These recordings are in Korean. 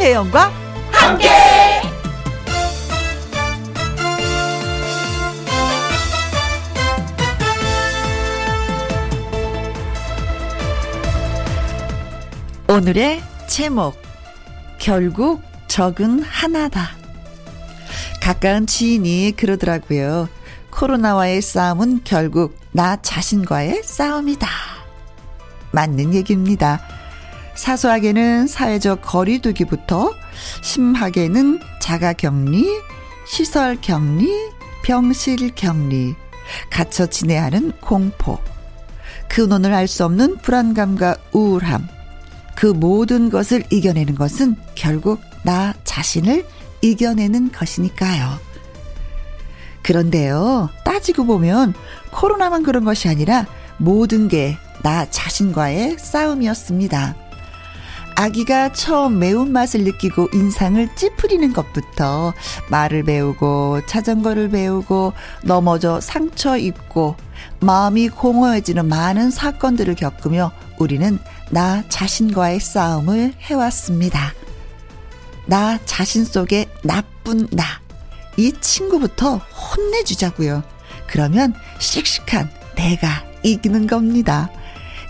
김혜영과 함께. 오늘의 제목 결국 적은 하나다. 가까운 지인이 그러더라고요. 코로나와의 싸움은 결국 나 자신과의 싸움이다. 맞는 얘기입니다. 사소하게는 사회적 거리두기부터 심하게는 자가 격리, 시설 격리, 병실 격리, 갇혀 지내야 하는 공포, 근원을 알 수 없는 불안감과 우울함, 그 모든 것을 이겨내는 것은 결국 나 자신을 이겨내는 것이니까요. 그런데요, 따지고 보면 코로나만 그런 것이 아니라 모든 게 나 자신과의 싸움이었습니다. 아기가 처음 매운맛을 느끼고 인상을 찌푸리는 것부터 말을 배우고 자전거를 배우고 넘어져 상처 입고 마음이 공허해지는 많은 사건들을 겪으며 우리는 나 자신과의 싸움을 해왔습니다. 나 자신 속에 나쁜 나. 이 친구부터 혼내주자고요. 그러면 씩씩한 내가 이기는 겁니다.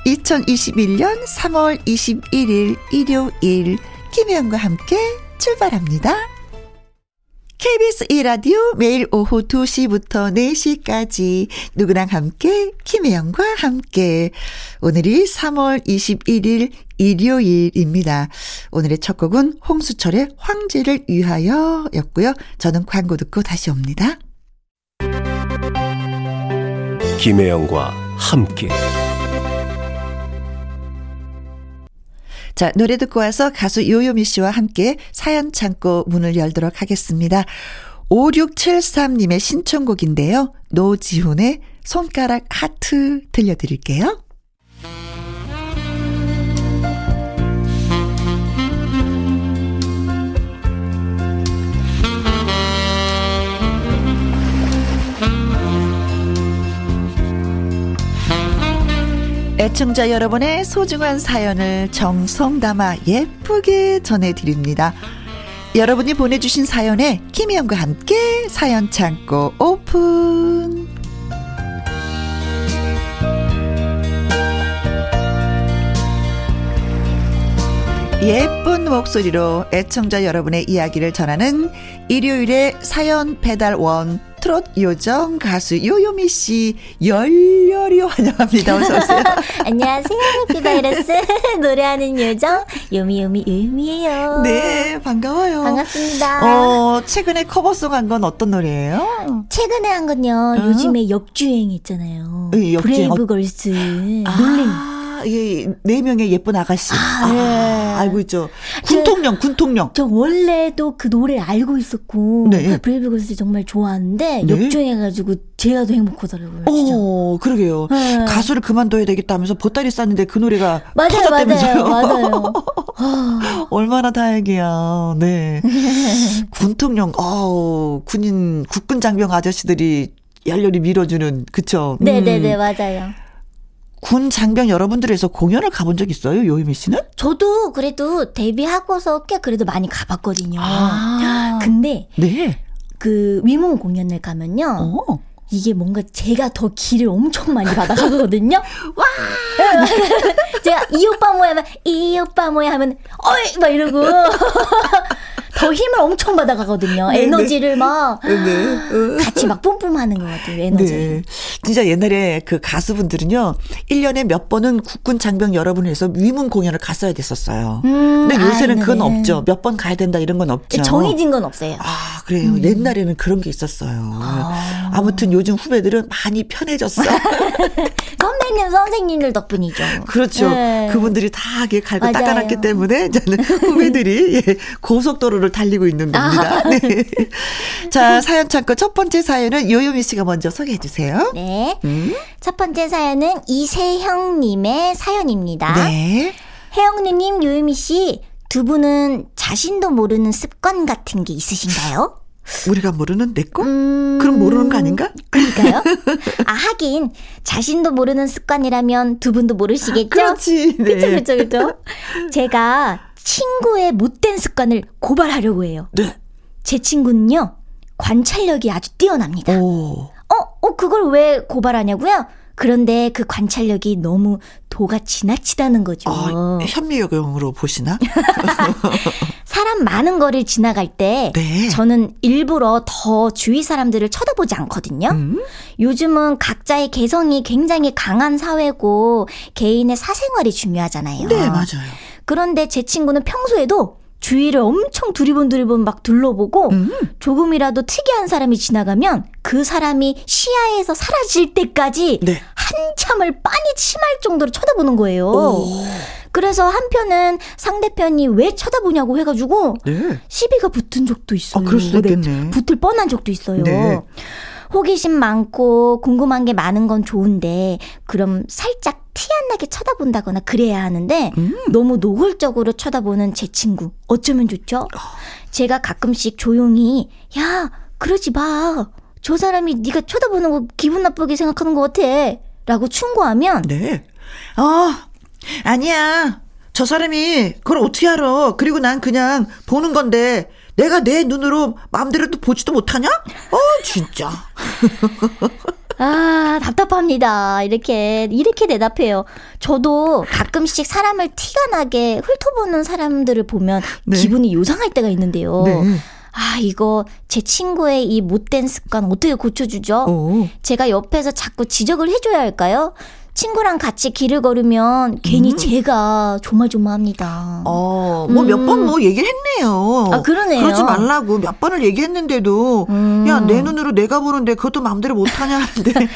2021년 3월 21일 일요일 김혜영과 함께 출발합니다. KBS 1라디오 매일 오후 2시부터 4시까지 누구랑 함께 김혜영과 함께 오늘이 3월 21일 일요일입니다. 오늘의 첫 곡은 홍수철의 황제를 위하여 였고요. 저는 광고 듣고 다시 옵니다. 김혜영과 함께 자, 노래 듣고 와서 가수 요요미 씨와 함께 사연 창고 문을 열도록 하겠습니다. 5673님의 신청곡인데요. 노지훈의 손가락 하트 들려드릴게요. 애청자 여러분의 소중한 사연을 정성 담아 예쁘게 전해드립니다. 여러분이 보내주신 사연에 김희영과 함께 사연 창고 오픈. 예쁜 목소리로 애청자 여러분의 이야기를 전하는 일요일의 사연 배달 원 트롯 요정 가수 요요미 씨 열렬히 환영합니다. 어서 오세요. 안녕하세요. happy virus 노래하는 요정 요미요미 요미예요. 네, 반가워요. 반갑습니다. 어, 최근에 cover song 한 건 어떤 노래예요? 최근에 한 건요. 어? 요즘에 역주행 있잖아요. 네, 역주행. 브레이브 걸스. 아. 놀림. 예, 네 명의 예쁜 아가씨. 아, 네. 아, 알고 있죠. 군통령, 군통령. 저 원래도 그 노래 알고 있었고, 네. 브레이브 걸스 정말 좋아하는데, 네. 역주행해가지고, 제가 더 행복하더라고요. 진짜. 어, 그러게요. 네. 가수를 그만둬야 되겠다면서 보따리 쌌는데 그 노래가 맞아요, 터졌다면서요. 맞아요, 맞아요. 얼마나 다행이야. 네. 군통령, 어 군인, 국군 장병 아저씨들이 열렬히 밀어주는, 그쵸? 네네네, 음. 맞아요. 군 장병 여러분들에서 공연을 가본 적 있어요, 요이미 씨는? 저도 그래도 데뷔하고서 꽤 그래도 많이 가봤거든요. 아. 근데 네. 그 위문 공연을 가면요. 어. 이게 뭔가 제가 더 기를 엄청 많이 받아가거든요. 와! 제가 이 오빠 뭐야 하면 이 오빠 뭐야 하면 어이 막 이러고 더 힘을 엄청 받아가거든요. 네, 네. 에너지를 막 네. 네. 같이 막 뿜뿜하는 것 같아요. 에너지. 네. 진짜 옛날에 그 가수분들은요. 1년에 몇 번은 국군 장병 여러분을 해서 위문 공연을 갔어야 됐었어요. 음, 근데 요새는 아, 그건 없죠. 몇 번 가야 된다 이런 건 없죠. 정해진 건 없어요. 아, 그래요. 음. 옛날에는 그런 게 있었어요. 아. 아무튼 요즘 후배들은 많이 편해졌어. 선배님, 선생님들 덕분이죠. 그렇죠. 네. 그분들이 다 갈고. 닦아놨기 때문에 저는 후배들이 예, 고속도로 를 달리고 있는 겁니다. 아. 네. 자, 사연 창고 첫 번째 사연은 요요미 씨가 먼저 소개해 주세요. 네. 음? 첫 번째 사연은 이세형님의 사연입니다. 네. 혜영 누님, 요요미 씨, 두 분은 자신도 모르는 습관 같은 게 있으신가요? 우리가 모르는 내 거? 음... 그럼 모르는 거 아닌가? 그러니까요. 아 하긴 자신도 모르는 습관이라면 두 분도 모르시겠죠? 그렇지. 네. 그렇죠, 그렇죠, 그렇죠. 제가 친구의 못된 습관을 고발하려고 해요. 네. 제 친구는요, 관찰력이 아주 뛰어납니다. 오. 어, 어, 그걸 왜 고발하냐고요? 그런데 그 관찰력이 너무 도가 지나치다는 거죠. 아, 현미경으로 보시나? 사람 많은 거를 지나갈 때 네. 저는 일부러 더 주위 사람들을 쳐다보지 않거든요. 음? 요즘은 각자의 개성이 굉장히 강한 사회고 개인의 사생활이 중요하잖아요. 네, 맞아요. 그런데 제 친구는 평소에도 주위를 엄청 두리번두리번 막 둘러보고 음. 조금이라도 특이한 사람이 지나가면 그 사람이 시야에서 사라질 때까지 네. 한참을 빤히 침할 정도로 쳐다보는 거예요. 오. 그래서 한편은 상대편이 왜 쳐다보냐고 해가지고 네. 시비가 붙은 적도 있어요. 아, 그럴 수 있겠네. 네, 붙을 뻔한 적도 있어요. 네. 호기심 많고 궁금한 게 많은 건 좋은데 그럼 살짝 티 안 나게 쳐다본다거나 그래야 하는데 음. 너무 노골적으로 쳐다보는 제 친구 어쩌면 좋죠? 제가 가끔씩 조용히 야 그러지 마. 저 사람이 네가 쳐다보는 거 기분 나쁘게 생각하는 것 같아. 라고 충고하면 네. 어 아니야. 저 사람이 그걸 어떻게 알아? 그리고 난 그냥 보는 건데 내가 내 눈으로 마음대로 또 보지도 못하냐? 어, 진짜. 아, 답답합니다. 이렇게, 이렇게 대답해요. 저도 가끔씩 사람을 티가 나게 훑어보는 사람들을 보면 네. 기분이 요상할 때가 있는데요. 네. 아, 이거 제 친구의 이 못된 습관 어떻게 고쳐주죠? 오. 제가 옆에서 자꾸 지적을 해줘야 할까요? 친구랑 같이 길을 걸으면 괜히 음. 제가 조마조마합니다. 어, 뭐 몇 번뭐 음. 뭐 얘기를 했네요. 아, 그러네요. 그러지 말라고 몇 번을 얘기했는데도 음. 야, 내 눈으로 내가 보는데 그것도 마음대로 못 하냐 하는데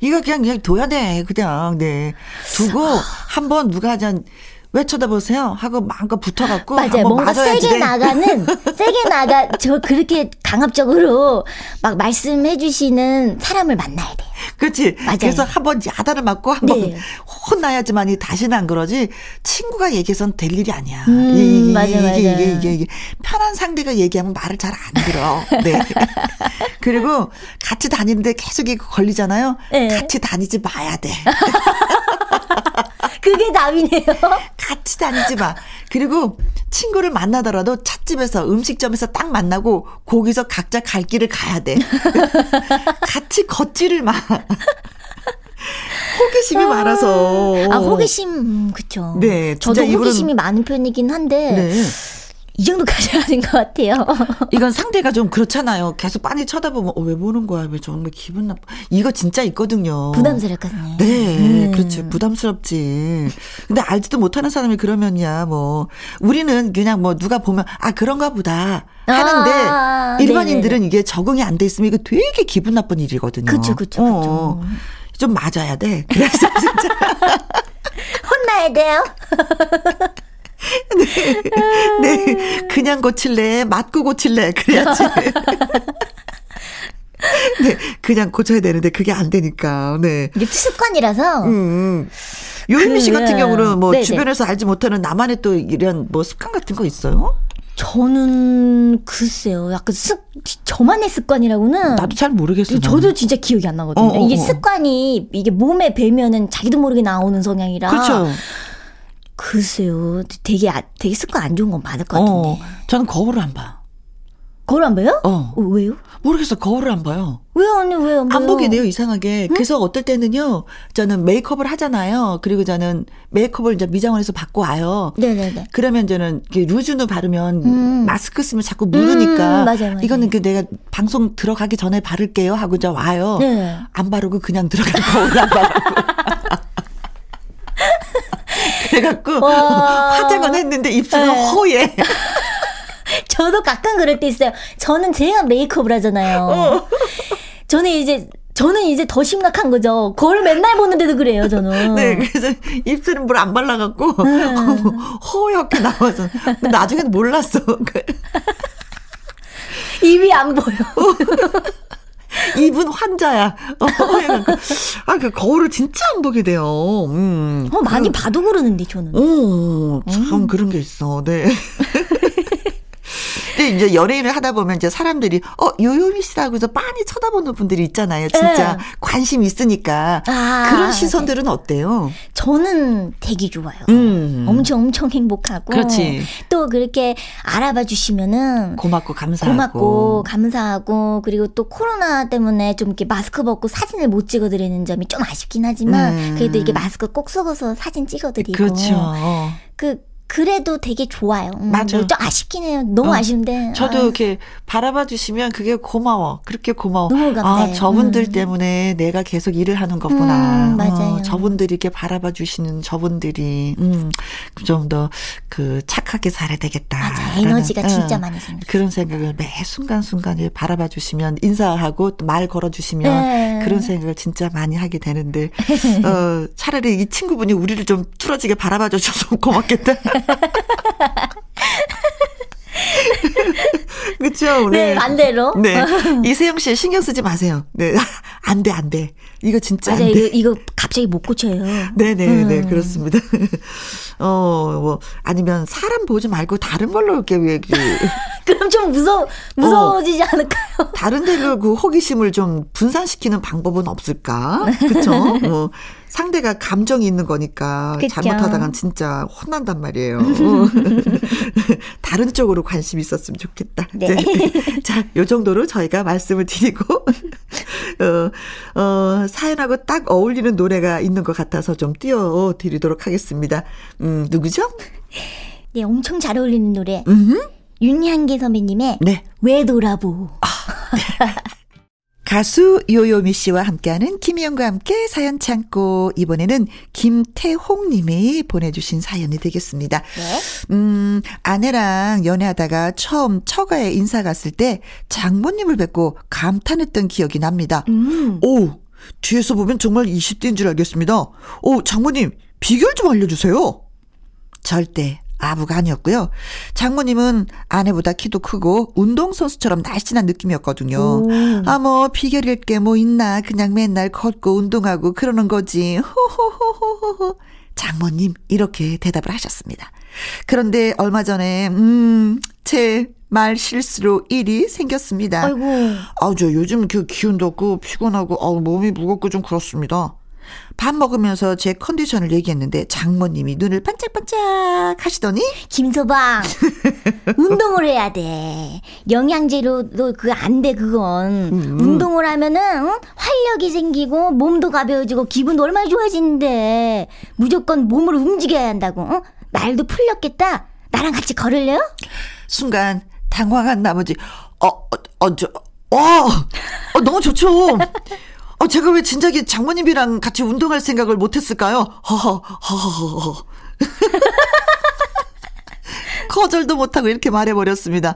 이거 그냥 그냥 둬야 돼. 그냥 네. 두고 한번 누가 하잔 왜 쳐다보세요? 하고 마음껏 붙어갖고 맞아요. 뭔가 세게 돼. 나가는 세게 나가 저 그렇게 강압적으로 막 말씀해주시는 사람을 만나야 돼요. 그렇지. 맞아요. 그래서 한 번 야단을 맞고 한번 네. 혼나야지만이 다시는 안 그러지. 친구가 얘기해선 될 일이 아니야. 음, 이게, 맞아, 맞아. 이게, 이게, 이게, 이게 편한 상대가 얘기하면 말을 잘 안 들어. 네. 그리고 같이 다니는데 계속 이거 걸리잖아요. 네. 같이 다니지 마야 돼. 그게 답이네요. 같이 다니지 마. 그리고 친구를 만나더라도 찻집에서 음식점에서 딱 만나고 거기서 각자 갈 길을 가야 돼. 같이 걷지를 마. 호기심이 아, 많아서. 아, 호기심, 음, 그쵸. 네. 저도 호기심이 많은 편이긴 한데. 네. 이 정도까지 하는 것 같아요. 이건 상대가 좀 그렇잖아요. 계속 빤히 쳐다보면 어, 왜 보는 거야? 왜 정말 기분 나빠? 이거 진짜 있거든요. 부담스럽거든요. 네, 음. 그렇지. 부담스럽지. 근데 알지도 못하는 사람이 그러면야 뭐 우리는 그냥 뭐 누가 보면 아 그런가 보다 하는데 아, 일반인들은 네네. 이게 적응이 안 돼 있으면 이거 되게 기분 나쁜 일이거든요. 그렇죠, 그렇죠, 그렇죠. 좀 맞아야 돼. 그래서 진짜 혼나야 돼요. 네. 네. 그냥 고칠래? 맞고 고칠래? 그래야지. 네. 그냥 고쳐야 되는데 그게 안 되니까. 네. 이게 습관이라서. 음. 음. 요현미 씨 그, 같은 경우는 뭐 네네. 주변에서 알지 못하는 나만의 또 이런 뭐 습관 같은 거 있어요? 저는 글쎄요. 약간 습 저만의 습관이라고는 나도 잘 모르겠어요. 저도 진짜 기억이 안 나거든요. 어, 어, 이게 어. 습관이 이게 몸에 배면은 자기도 모르게 나오는 성향이라. 그렇죠. 글쎄요. 되게, 아, 되게 습관 안 좋은 건 많을 것 같은데. 어, 저는 거울을 안 봐. 거울 안 봐요? 어. 어 왜요? 모르겠어. 거울을 안 봐요. 왜요, 언니, 왜요? 안, 안 보게 돼요, 이상하게. 응? 그래서 어떨 때는요, 저는 메이크업을 하잖아요. 그리고 저는 메이크업을 이제 미장원에서 받고 와요. 네네네. 그러면 저는 루즈누 바르면 음. 마스크 쓰면 자꾸 묻으니까. 음, 맞아요, 맞아요. 이거는 그 내가 방송 들어가기 전에 바를게요 하고 저 와요. 네. 안 바르고 그냥 들어가 거울 안 바르고. 그래갖고 화장은 했는데 입술은 네. 허예. 저도 가끔 그럴 때 있어요. 저는 제가 메이크업을 하잖아요. 어. 저는 이제 저는 이제 더 심각한 거죠. 거울 맨날 보는데도 그래요, 저는. 네, 그래서 입술은 물 안 발라갖고 음. 허옇게 나와서 나중엔 몰랐어. 입이 안 보여. 입은 환자야. 어, 아, 그 거울을 진짜 안 보게 돼요. 음. 어, 많이 그, 봐도 그러는데, 저는. 어, 참 음. 그런 게 있어. 네. 근데 이제 연예인을 하다 보면 이제 사람들이 어 요요미 씨라고 해서 빤히 쳐다보는 분들이 있잖아요. 진짜 네. 관심 있으니까 아, 그런 시선들은 네. 어때요? 저는 되게 좋아요. 음. 엄청 엄청 행복하고 그렇지. 또 그렇게 알아봐 주시면은 고맙고 감사하고 고맙고 감사하고 그리고 또 코로나 때문에 좀 이렇게 마스크 벗고 사진을 못 찍어드리는 점이 좀 아쉽긴 하지만 음. 그래도 이게 마스크 꼭 쓰고서 사진 찍어드리고 그렇죠. 그 그래도 되게 좋아요. 음, 맞아. 좀 아쉽긴 해요. 너무 어. 아쉬운데. 저도 아. 이렇게 바라봐 주시면 그게 고마워. 그렇게 고마워. 너무 감사해요. 아, 저분들 음. 때문에 내가 계속 일을 하는 거구나. 음, 맞아요. 어, 저분들이 이렇게 바라봐 주시는 저분들이 음, 좀 더 그 착하게 살아야 되겠다. 맞아. 에너지가 어, 진짜 많이 생겼어요. 그런 생각을 매 순간 순간에 바라봐 주시면 인사하고 또 말 걸어 주시면 네. 그런 생각을 진짜 많이 하게 되는데 어, 차라리 이 친구분이 우리를 좀 뚫어지게 바라봐 주셔서 고맙겠다. 그렇죠. 네. 네, 반대로. 네. 이세영 씨 신경 쓰지 마세요. 네. 안 돼, 안 돼. 이거 진짜 맞아요. 안 돼. 이거, 이거 갑자기 못 고쳐요. 네, 네, 음. 네. 그렇습니다. 어, 뭐 아니면 사람 보지 말고 다른 걸로 이렇게 왜 그. 그럼 좀 무서 무서워지지 어, 않을까요? 다른 데로 그 호기심을 좀 분산시키는 방법은 없을까? 그렇죠? 뭐 상대가 감정이 있는 거니까 그쵸. 잘못하다간 진짜 혼난단 말이에요. 다른 쪽으로 관심 있었으면 좋겠다. 네. 네. 자, 요 정도로 저희가 말씀을 드리고 어, 어, 사연하고 딱 어울리는 노래가 있는 것 같아서 좀 띄워 드리도록 하겠습니다. 음, 누구죠? 네, 엄청 잘 어울리는 노래. 음흠. 윤향기 선배님의 네. 왜 돌아보. 아, 네. 가수 요요미 씨와 함께하는 김희영과 함께 사연 창고 이번에는 김태홍 님이 보내주신 사연이 되겠습니다. 네? 음, 아내랑 연애하다가 처음 처가에 인사 갔을 때 장모님을 뵙고 감탄했던 기억이 납니다. 음. 오, 뒤에서 보면 정말 20대인 줄 알겠습니다. 오, 장모님, 비결 좀 알려주세요. 절대 아부가 아니었고요. 장모님은 아내보다 키도 크고 운동선수처럼 날씬한 느낌이었거든요. 아, 뭐, 비결일 게 뭐 있나. 그냥 맨날 걷고 운동하고 그러는 거지. 호호호호호. 장모님, 이렇게 대답을 하셨습니다. 그런데 얼마 전에, 음, 제 말 실수로 일이 생겼습니다. 아이고. 아, 저 요즘 그 기운도 없고 피곤하고, 아, 몸이 무겁고 좀 그렇습니다. 밥 먹으면서 제 컨디션을 얘기했는데 장모님이 눈을 반짝반짝 하시더니 김서방 운동을 해야 돼 영양제로도 그 안 돼 그건 음. 운동을 하면은 응? 활력이 생기고 몸도 가벼워지고 기분도 얼마나 좋아지는데 무조건 몸을 움직여야 한다고 응? 날도 풀렸겠다 나랑 같이 걸을래요? 순간 당황한 나머지 어어저 어, 어, 어, 너무 좋죠 어, 제가 왜 진작에 장모님이랑 같이 운동할 생각을 못했을까요? 허허, 허허허허. 거절도 못하고 이렇게 말해버렸습니다.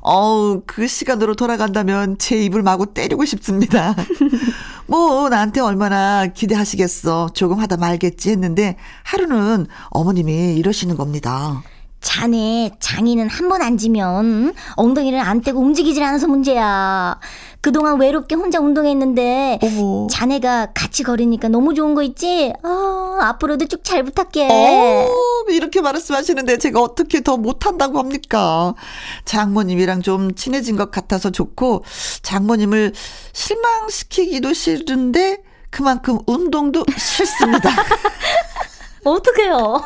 어우, 그 시간으로 돌아간다면 제 입을 마구 때리고 싶습니다. 뭐, 나한테 얼마나 기대하시겠어. 조금 하다 말겠지 했는데, 하루는 어머님이 이러시는 겁니다. 자네 장인은 한 번 앉으면 엉덩이를 안 떼고 움직이질 않아서 문제야. 그동안 외롭게 혼자 운동했는데 어머. 자네가 같이 걸으니까 너무 좋은 거 있지? 아, 앞으로도 쭉 잘 부탁해. 어, 이렇게 말씀하시는데 제가 어떻게 더 못한다고 합니까? 장모님이랑 좀 친해진 것 같아서 좋고 장모님을 실망시키기도 싫은데 그만큼 운동도 싫습니다. 어떡해요?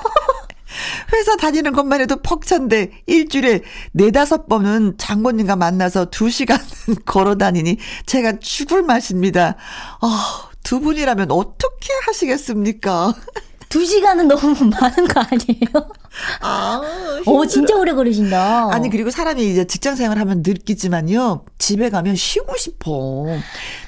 회사 다니는 것만 해도 퍽찬데 일주일에 네다섯 번은 장모님과 만나서 두 시간 걸어 다니니 제가 죽을 맛입니다. 아, 두 분이라면 어떻게 하시겠습니까? 두 시간은 너무 많은 거 아니에요? 아, 오, 진짜 오래 걸으신다. 아니, 그리고 사람이 이제 직장 생활 하면 느끼지만요. 집에 가면 쉬고 싶어.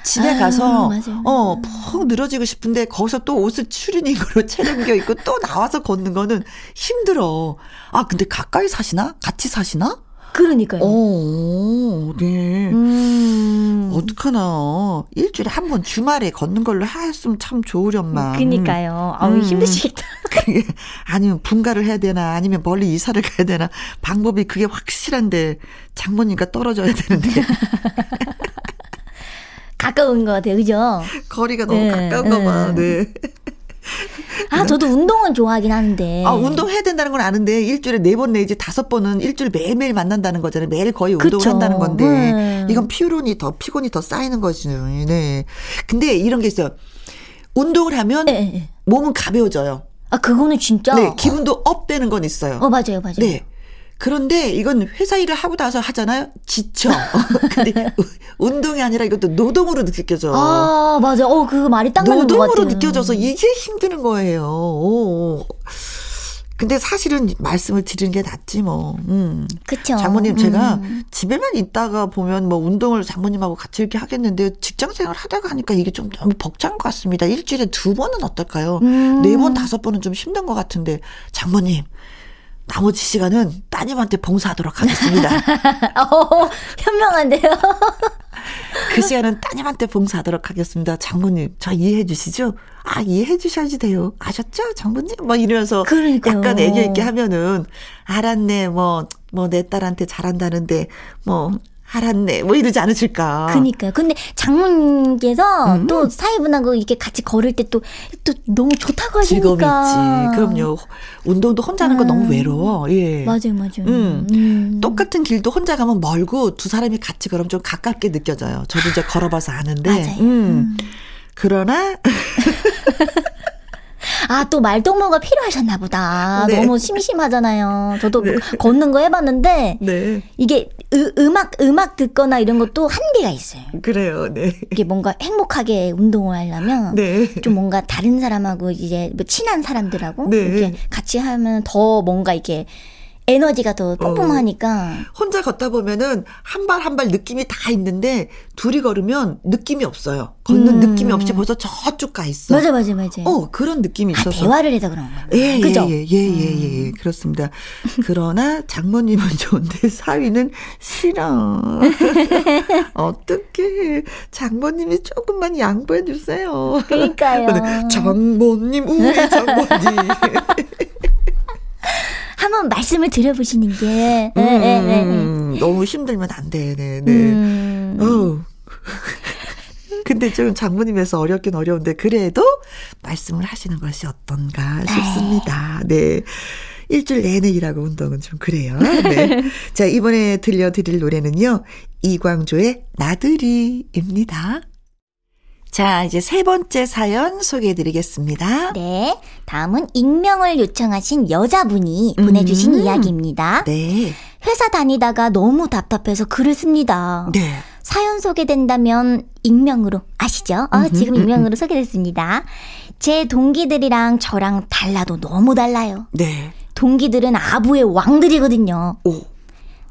집에 아, 가서, 맞아요. 어, 푹 늘어지고 싶은데, 거기서 또 옷을 추리닝으로 채넘겨 입고 또 나와서 걷는 거는 힘들어. 아, 근데 가까이 사시나? 같이 사시나? 그러니까요. 어, 네. 음. 어떡하나. 일주일에 한 번 주말에 걷는 걸로 했으면 참 좋으련만. 그니까요. 아우, 음. 힘드시겠다. 아니면 분가를 해야 되나, 아니면 멀리 이사를 가야 되나. 방법이 그게 확실한데, 장모님과 떨어져야 되는데. 가까운 것 같아요, 그죠? 거리가 너무 네, 가까운 거 봐, 네. 아, 저도 운동은 좋아하긴 하는데. 아, 운동해야 된다는 건 아는데 일주일에 네 번 내지 다섯 번은 일주일 매일매일 만난다는 거잖아요. 매일 거의 운동을 그쵸. 한다는 건데. 네. 이건 피로이 더, 피곤이 더 쌓이는 거죠. 네. 근데 이런 게 있어요. 운동을 하면 네. 몸은 가벼워져요. 아, 그거는 진짜? 네, 기분도 up 되는 건 있어요. 어, 맞아요, 맞아요. 네. 그런데 이건 회사 일을 하고 나서 하잖아요. 지쳐. 근데 운동이 아니라 이것도 노동으로 느껴져. 아, 맞아. 어, 그 말이 딱 맞는 것 같아요. 노동으로 느껴져서 이게 힘드는 거예요. 오. 근데 사실은 말씀을 드리는 게 낫지 뭐. 음. 그쵸. 장모님 제가 음. 집에만 있다가 보면 뭐 운동을 장모님하고 같이 이렇게 하겠는데 직장 생활 하다가 하니까 이게 좀 너무 벅찬 것 같습니다. 일주일에 두 번은 어떨까요? 음. 네 번, 다섯 번은 좀 힘든 것 같은데 장모님 나머지 시간은 따님한테 봉사하도록 하겠습니다. 어, 현명한데요? 그 시간은 따님한테 봉사하도록 하겠습니다. 장모님, 저 이해해 주시죠? 아, 이해해 주셔야지 돼요. 아셨죠? 장모님? 뭐 이러면서 그러니까요. 약간 애교 있게 하면은 알았네. 뭐, 뭐 내 딸한테 잘한다는데 뭐 알았네. 뭐 이러지 않으실까. 그니까요. 근데 장모님께서 음. 또 사회분하고 이렇게 같이 걸을 때 또, 또 너무 좋다고 하시니까. 있지. 그럼요. 운동도 혼자 하는 건 음. 너무 외로워. 예. 맞아요, 맞아요. 음. 음. 똑같은 길도 혼자 가면 멀고 두 사람이 같이 걸으면 좀 가깝게 느껴져요. 저도 이제 걸어봐서 아는데. 맞아요. 음. 음. 그러나 아, 또 말동무가 필요하셨나 보다. 네. 너무 심심하잖아요. 저도 네. 걷는 거 해봤는데, 네. 이게 으, 음악, 음악 듣거나 이런 것도 한계가 있어요. 그래요, 네. 이게 뭔가 행복하게 운동을 하려면, 네. 좀 뭔가 다른 사람하고 이제 뭐 친한 사람들하고, 네. 이렇게 같이 하면 더 뭔가 이렇게 에너지가 더 뿜뿜하니까. 어. 혼자 걷다 보면은 한 발 한 발 느낌이 다 있는데 둘이 걸으면 느낌이 없어요. 걷는 음. 느낌이 없이 벌써 저쪽 가 있어. 맞아, 맞아, 맞아. 어, 그런 느낌이 아, 있어서. 대화를 해서 그런 거예요. 예, 예, 그죠? 예, 예, 예, 예, 예, 그렇습니다. 그러나 장모님은 좋은데 사위는 싫어. 어떻게 장모님이 조금만 양보해 주세요. 그러니까요. 장모님, 우리 장모님. 한번 말씀을 드려보시는 게 음, 네, 네, 네. 음, 너무 힘들면 안 돼. 네, 네. 음. 어. 근데 좀 장모님에서 어렵긴 어려운데 그래도 말씀을 하시는 것이 어떤가 싶습니다. 네. 일주일 내내 일하고 운동은 좀 그래요. 네. 자, 이번에 들려드릴 노래는요. 이광조의 나들이입니다. 자, 이제 세 번째 사연 소개해 드리겠습니다. 네. 다음은 익명을 요청하신 여자분이 음. 보내주신 이야기입니다. 네. 회사 다니다가 너무 답답해서 글을 씁니다. 네. 사연 소개된다면 익명으로 아시죠? 어, 지금 익명으로 소개됐습니다. 제 동기들이랑 저랑 달라도 너무 달라요. 네. 동기들은 아부의 왕들이거든요. 오.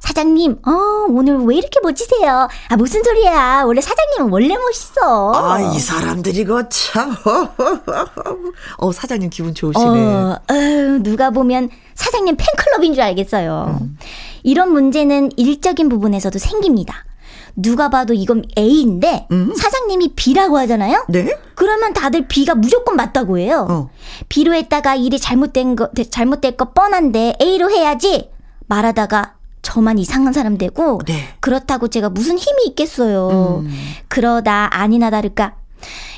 사장님, 어, 오늘 왜 이렇게 멋지세요? 아, 무슨 소리야. 원래 사장님은 원래 멋있어. 아, 이 사람들이 거 참. 어, 사장님 기분 좋으시네. 어, 어, 누가 보면 사장님 팬클럽인 줄 알겠어요. 음. 이런 문제는 일적인 부분에서도 생깁니다. 누가 봐도 이건 A인데 음? 사장님이 B라고 하잖아요. 네? 그러면 다들 B가 무조건 맞다고 해요. 어. B로 했다가 일이 잘못된 거 잘못될 거 뻔한데 A로 해야지 말하다가 저만 이상한 사람 되고 네. 그렇다고 제가 무슨 힘이 있겠어요. 음. 그러다 아니나 다를까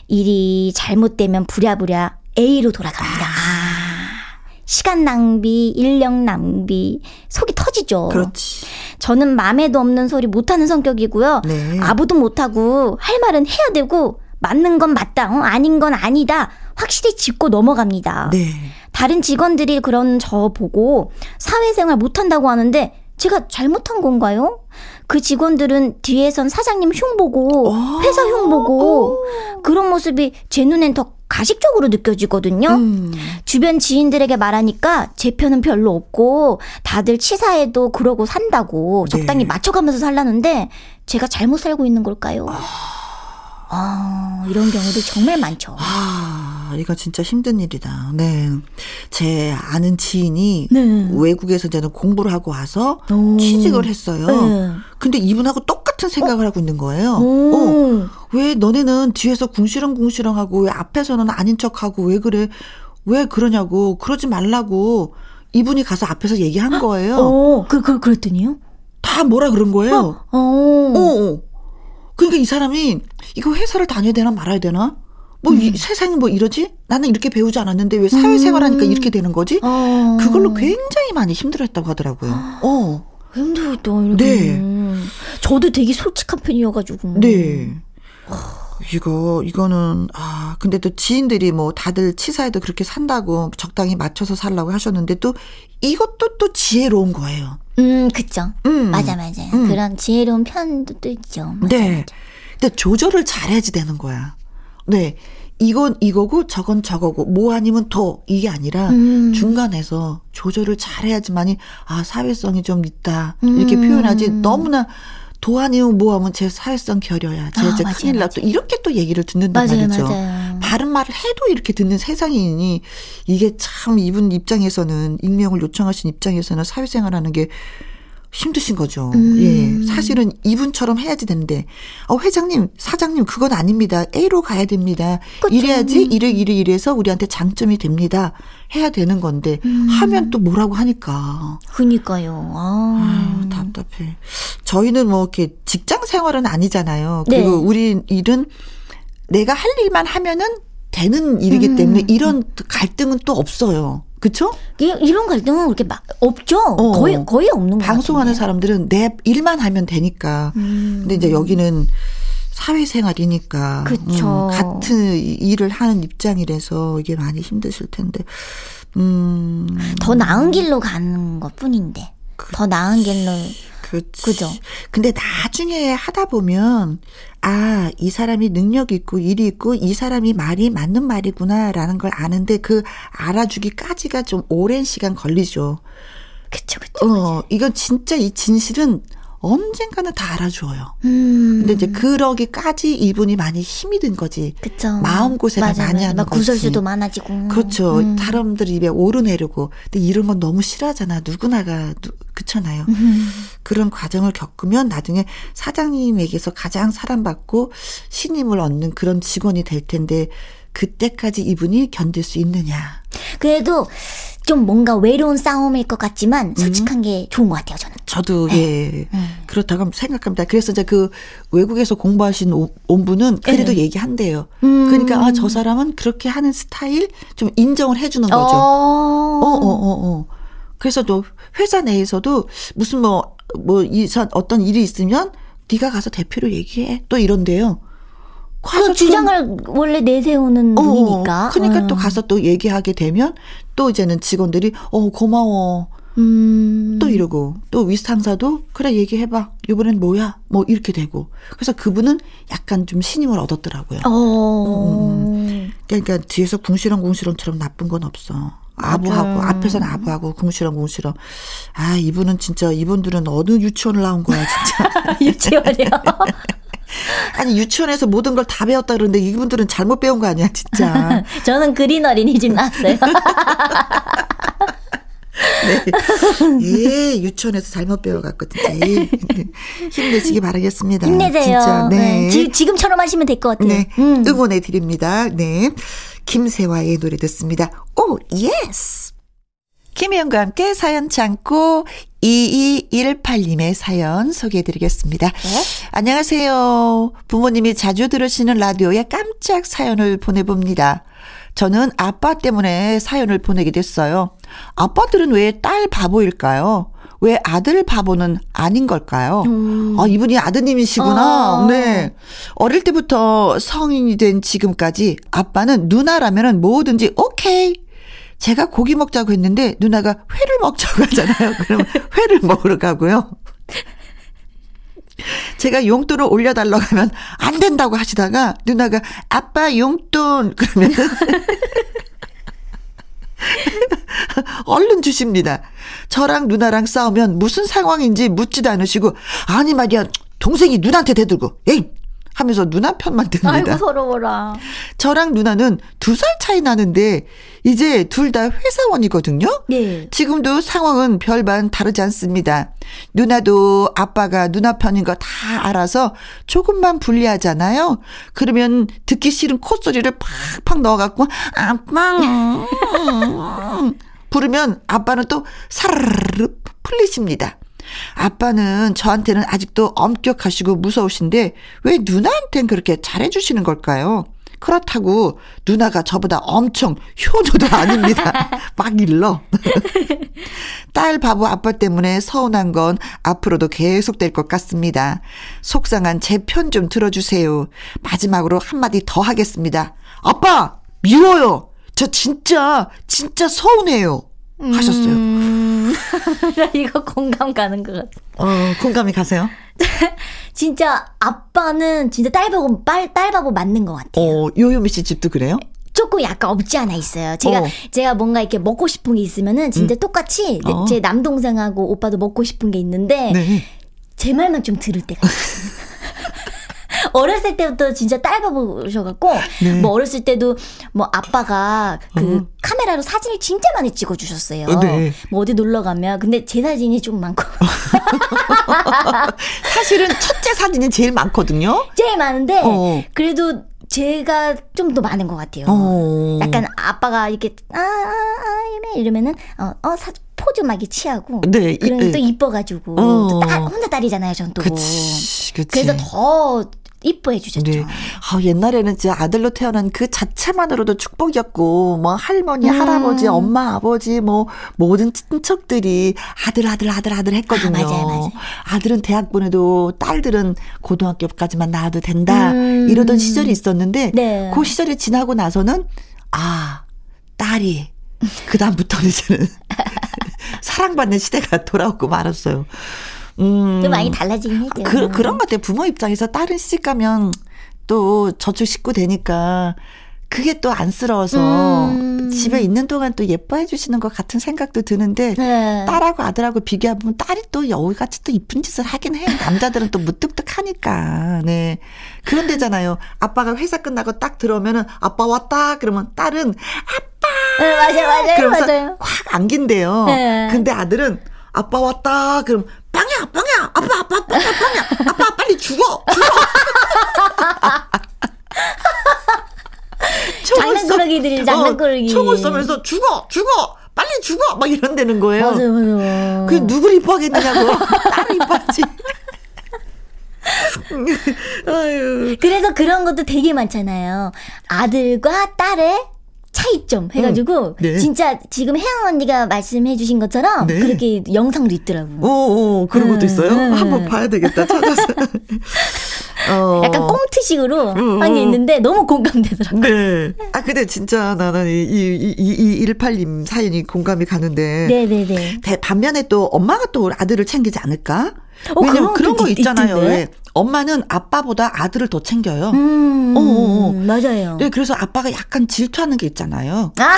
일이 잘못되면 부랴부랴 A로 돌아갑니다. 아. 시간 낭비, 인력 낭비, 속이 터지죠. 그렇지. 저는 마음에도 없는 소리 못하는 성격이고요. 네. 아부도 못하고 할 말은 해야 되고 맞는 건 맞다, 어? 아닌 건 아니다. 확실히 짚고 넘어갑니다. 네. 다른 직원들이 그런 저 보고 사회생활 못한다고 하는데 제가 잘못한 건가요? 그 직원들은 뒤에선 사장님 흉 보고 회사 흉 보고 그런 모습이 제 눈엔 더 가식적으로 느껴지거든요. 음. 주변 지인들에게 말하니까 제 편은 별로 없고 다들 치사해도 그러고 산다고 적당히 네. 맞춰가면서 살라는데 제가 잘못 살고 있는 걸까요? 아. 아, 이런 경우도 정말 많죠. 아, 이거 진짜 힘든 일이다. 네. 제 아는 지인이 네. 외국에서 저는 공부를 하고 와서 오. 취직을 했어요. 네. 근데 이분하고 똑같은 생각을 어? 하고 있는 거예요. 어. 왜 너네는 뒤에서 궁시렁궁시렁 하고 왜 앞에서는 아닌 척하고 왜 그래? 왜 그러냐고. 그러지 말라고. 이분이 가서 앞에서 얘기한 거예요. 어, 그, 그, 그랬더니요? 다 뭐라 그런 거예요. 어, 어. 어. 그러니까 이 사람이 이거 회사를 다녀야 되나 말아야 되나? 뭐 음. 이, 세상이 뭐 이러지? 나는 이렇게 배우지 않았는데 왜 사회생활하니까 음. 이렇게 되는 거지? 어. 그걸로 굉장히 많이 힘들었다고 하더라고요. 어. 힘들다 이렇게. 네. 저도 되게 솔직한 편이어가지고. 네. 이거 이거는 아 근데 또 지인들이 뭐 다들 치사해도 그렇게 산다고 적당히 맞춰서 살라고 하셨는데 또 이것도 또 지혜로운 거예요. 음, 그쵸. 음. 맞아 맞아요. 음. 그런 지혜로운 편도 또 있죠. 맞아, 네. 맞아. 근데 조절을 잘해야지 되는 거야. 네. 이건 이거고 저건 저거고 뭐 아니면 더 이게 아니라 음. 중간에서 조절을 잘해야지만이 아 사회성이 좀 있다 이렇게 음. 표현하지 너무나 도안이면 뭐하면 제 사회성 결여야. 제, 아, 제 맞아요, 큰일 나. 또 이렇게 또 얘기를 듣는단 맞아요, 말이죠. 맞아요. 바른 말을 해도 이렇게 듣는 세상이니 이게 참 이분 입장에서는 익명을 요청하신 입장에서는 사회생활하는 게 힘드신 거죠. 음. 예. 사실은 이분처럼 해야지 되는데, 어, 회장님, 사장님, 그건 아닙니다. A로 가야 됩니다. 그쵸. 이래야지, 이래, 이래, 이래서 우리한테 장점이 됩니다. 해야 되는 건데, 음. 하면 또 뭐라고 하니까. 그니까요. 아. 아 답답해. 저희는 뭐, 이렇게 직장 생활은 아니잖아요. 그리고 네. 우리 일은 내가 할 일만 하면은 되는 일이기 음. 때문에 이런 갈등은 또 없어요. 그쵸? 이런 갈등은 그렇게 막 없죠. 어. 거의 거의 없는 거 방송하는 사람들은 내 일만 하면 되니까. 음. 근데 이제 여기는 사회생활이니까 그쵸. 음, 같은 일을 하는 입장이라서 이게 많이 힘드실 텐데. 음. 더 나은 길로 가는 것뿐인데. 그, 더 나은 길로 그치. 그죠. 근데 나중에 하다 보면 아, 이 사람이 능력 있고 일이 있고 이 사람이 말이 맞는 말이구나라는 걸 아는데 그 알아주기까지가 좀 오랜 시간 걸리죠. 그쵸, 그쵸. 어, 이건 진짜 이 진실은 언젠가는 다 알아줘요. 음. 근데 이제 그러기까지 이분이 많이 힘이 든 거지. 그쵸. 마음 고생을 맞아, 많이 맞아. 하는 거지. 구설수도 많아지고. 그렇죠. 음. 사람들 입에 오르내리고. 근데 이런 건 너무 싫어하잖아. 누구나가 그렇잖아요. 음. 그런 과정을 겪으면 나중에 사장님에게서 가장 사랑받고 신임을 얻는 그런 직원이 될 텐데 그때까지 이분이 견딜 수 있느냐. 그래도 좀 뭔가 외로운 싸움일 것 같지만 솔직한 음. 게 좋은 것 같아요, 저는. 저도 네. 예 음. 그렇다고 생각합니다. 그래서 이제 그 외국에서 공부하신 온 분은 그래도 네. 얘기한대요. 음. 그러니까 아 저 사람은 그렇게 하는 스타일 좀 인정을 해주는 거죠. 어어어어. 어, 어, 어. 그래서 또 회사 내에서도 무슨 뭐 뭐 이사 어떤 일이 있으면 네가 가서 대표로 얘기해 또 이런데요. 그 주장을 원래 내세우는 어, 분이니까. 그러니까 어. 또 가서 또 얘기하게 되면 또 이제는 직원들이 어 고마워. 음. 또 이러고 또 위상사도 그래 얘기해봐 이번엔 뭐야 뭐 이렇게 되고 그래서 그분은 약간 좀 신임을 얻었더라고요. 어. 음. 그러니까 뒤에서 궁시렁궁시렁처럼 나쁜 건 없어. 아부하고 맞아. 앞에서는 아부하고 궁시렁궁시렁. 아 이분은 진짜 이분들은 어느 유치원을 나온 거야 진짜. 유치원이요. 아니 유치원에서 모든 걸 다 배웠다 그러는데 이분들은 잘못 배운 거 아니야 진짜. 저는 그린 어린이집 나왔어요. 네. 예, 유치원에서 잘못 배워갔거든요. 힘내시기 바라겠습니다. 힘내세요. 진짜. 네. 네. 지, 금처럼 하시면 될 것 같아요. 네. 음. 응원해 드립니다. 네. 김세화의 노래 듣습니다. Oh, yes! 김혜영과 함께 사연 참고 2218님의 사연 소개해 드리겠습니다. 네? 안녕하세요. 부모님이 자주 들으시는 라디오에 깜짝 사연을 보내봅니다. 저는 아빠 때문에 사연을 보내게 됐어요. 아빠들은 왜 딸 바보일까요? 왜 아들 바보는 아닌 걸까요? 음. 아, 이분이 아드님이시구나. 아. 네. 어릴 때부터 성인이 된 지금까지 아빠는 누나라면 뭐든지 오케이. 제가 고기 먹자고 했는데 누나가 회를 먹자고 하잖아요. 그럼 회를 먹으러 가고요. 제가 용돈을 올려달라고 하면 안 된다고 하시다가 누나가 아빠 용돈 그러면 얼른 주십니다. 저랑 누나랑 싸우면 무슨 상황인지 묻지도 않으시고 아니 말이야 동생이 누나한테 대들고 에이 하면서 누나 편만 듭니다. 아이고 서러워라. 저랑 누나는 두 살 차이 나는데 이제 둘 다 회사원이거든요. 네. 지금도 상황은 별반 다르지 않습니다. 누나도 아빠가 누나 편인 거 다 알아서 조금만 불리하잖아요. 그러면 듣기 싫은 콧소리를 팍팍 넣어갖고 아빠 부르면 아빠는 또 사르르 풀리십니다. 아빠는 저한테는 아직도 엄격하시고 무서우신데 왜 누나한텐 그렇게 잘해주시는 걸까요? 그렇다고 누나가 저보다 엄청 효도도 아닙니다. 막 일러. 딸 바보 아빠 때문에 서운한 건 앞으로도 계속될 것 같습니다. 속상한 제 편 좀 들어주세요. 마지막으로 한마디 더 하겠습니다. 아빠! 미워요! 저 진짜, 진짜 서운해요. 하셨어요. 음... 이거 공감 가는 것 같아. 어, 공감이 가세요? 진짜 아빠는 진짜 딸바보, 딸, 딸바보 맞는 것 같아요. 어, 요요미 씨 집도 그래요? 조금 약간 없지 않아 있어요. 제가 어. 제가 뭔가 이렇게 먹고 싶은 게 있으면은 진짜 음. 똑같이 어. 제 남동생하고 오빠도 먹고 싶은 게 있는데 네. 제 말만 좀 들을 때가 있어요. 어렸을 때부터 진짜 딸바보셔갖고 네. 뭐 어렸을 때도 뭐 아빠가 그 어. 카메라로 사진을 진짜 많이 찍어주셨어요. 네. 뭐 어디 놀러 가면 근데 제 사진이 좀 많고. 사실은 첫째 사진이 제일 많거든요. 제일 많은데 어. 그래도 제가 좀 더 많은 것 같아요. 어. 약간 아빠가 이렇게 아, 아, 아 이러면은 어, 어 사, 포즈 막 취하고. 네. 그러면 또 이뻐가지고 어. 또 딸, 혼자 딸이잖아요, 전 또. 그치, 그치. 그래서 더 이뻐해 주셨죠. 네. 아, 옛날에는 진짜 아들로 태어난 그 자체만으로도 축복이었고, 뭐 할머니, 음. 할아버지, 엄마, 아버지, 뭐 모든 친척들이 아들, 아들, 아들, 아들 했거든요. 아, 맞아요, 맞아요. 아들은 대학 보내도 딸들은 고등학교까지만 나와도 된다. 음. 이러던 시절이 있었는데, 네. 그 시절이 지나고 나서는 아, 딸이 그다음부터는 이제는 사랑받는 시대가 돌아오고 말았어요. 음. 좀 많이 달라지긴 했죠. 그, 그런 것 같아요. 부모 입장에서 다른 시집 가면 또 저축 식구 되니까 그게 또 안쓰러워서 음. 집에 있는 동안 또 예뻐해 주시는 것 같은 생각도 드는데 네. 딸하고 아들하고 비교하면 딸이 또 여우같이 또 이쁜 짓을 하긴 해요. 남자들은 또 무뚝뚝하니까. 네. 그런 데잖아요. 아빠가 회사 끝나고 딱 들어오면은 아빠 왔다 그러면 딸은 아빠. 네, 맞아요, 맞아요, 그러면서 맞아요. 확 안긴대요. 네. 근데 아들은 아빠 왔다 그럼 빵야 빵야. 아빠 아빠 아빠 빵야. 아빠 빨리 죽어. 죽어. 장난꾸러기들이 장난꾸러기. 어, 총을 쏘면서 죽어 죽어. 빨리 죽어. 막 이런다는 거예요. 맞아요 맞아요 그 누굴 이뻐하겠느냐고. 딸을 이뻐하지. 그래서 그런 것도 되게 많잖아요. 아들과 딸의 차이점 해가지고 음, 네. 진짜 지금 혜영 언니가 말씀해주신 것처럼 네. 그렇게 영상도 있더라고. 오, 오 그런 것도 음, 있어요? 음. 한번 봐야 되겠다 찾아서. 어. 약간 꽁트식으로 음, 한게 있는데 너무 공감되더라고요. 네. 아 근데 진짜 나는 이 이이 18님 사연이 공감이 가는데. 네네네. 대, 반면에 또 엄마가 또 아들을 챙기지 않을까? 어, 왜냐면 그런, 그런 거 있잖아요. 왜 엄마는 아빠보다 아들을 더 챙겨요. 음, 어, 어, 어. 맞아요. 네, 그래서 아빠가 약간 질투하는 게 있잖아요. 아.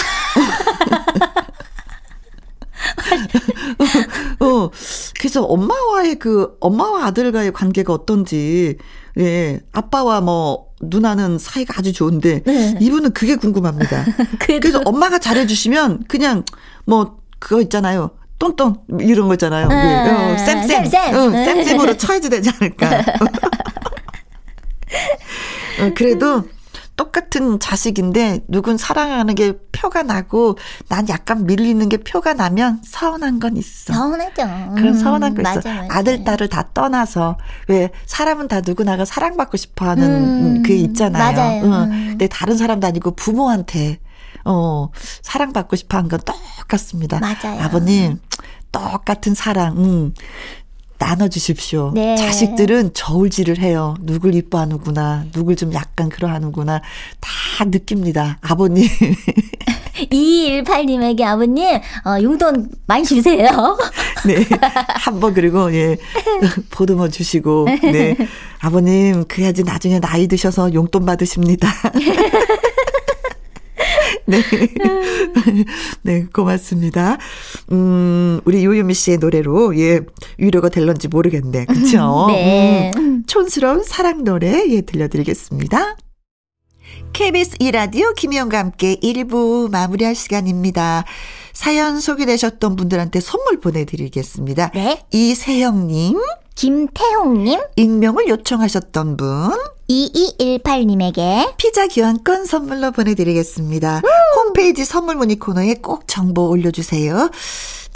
어, 그래서 엄마와의 그, 엄마와 아들과의 관계가 어떤지, 예, 아빠와 뭐, 누나는 사이가 아주 좋은데, 네. 이분은 그게 궁금합니다. 그래서 엄마가 잘해주시면, 그냥, 뭐, 그거 있잖아요. 똔똔 이런 거 있잖아요. 네. 어, 쌤쌤. 쌤쌤. 어, 쌤쌤으로 쳐야지 되지 않을까. 어, 그래도 똑같은 자식인데 누군 사랑하는 게 표가 나고 난 약간 밀리는 게 표가 나면 서운한 건 있어. 서운하죠. 그런 서운한 거 있어. 맞아, 맞아. 아들 딸을 다 떠나서 왜 사람은 다 누구나가 사랑받고 싶어하는 음, 그 있잖아요. 맞아요. 응. 근데 다른 사람도 아니고 부모한테 어 사랑받고 싶어하는 건 똑같습니다. 맞아요. 아버님 똑같은 사랑. 음. 나눠주십시오. 네. 자식들은 저울질을 해요. 누굴 이뻐하는구나. 누굴 좀 약간 그러하는구나. 다 느낍니다. 아버님. 2218님에게 아버님, 어, 용돈 많이 주세요. 네. 한 번 그리고, 예, 보듬어 주시고, 네. 아버님, 그래야지 나중에 나이 드셔서 용돈 받으십니다. 네. 네, 고맙습니다. 음, 우리 요유미 씨의 노래로, 예, 위로가 될런지 모르겠네. 그쵸? 네. 음, 촌스러운 사랑 노래, 예, 들려드리겠습니다. KBS 이라디오 김희영과 함께 1부 마무리할 시간입니다. 사연 소개되셨던 분들한테 선물 보내드리겠습니다. 네. 이세영님, 김태홍님, 익명을 요청하셨던 분, 2218님에게 피자 교환권 선물로 보내드리겠습니다. 홈페이지 선물 문의 코너에 꼭 정보 올려주세요.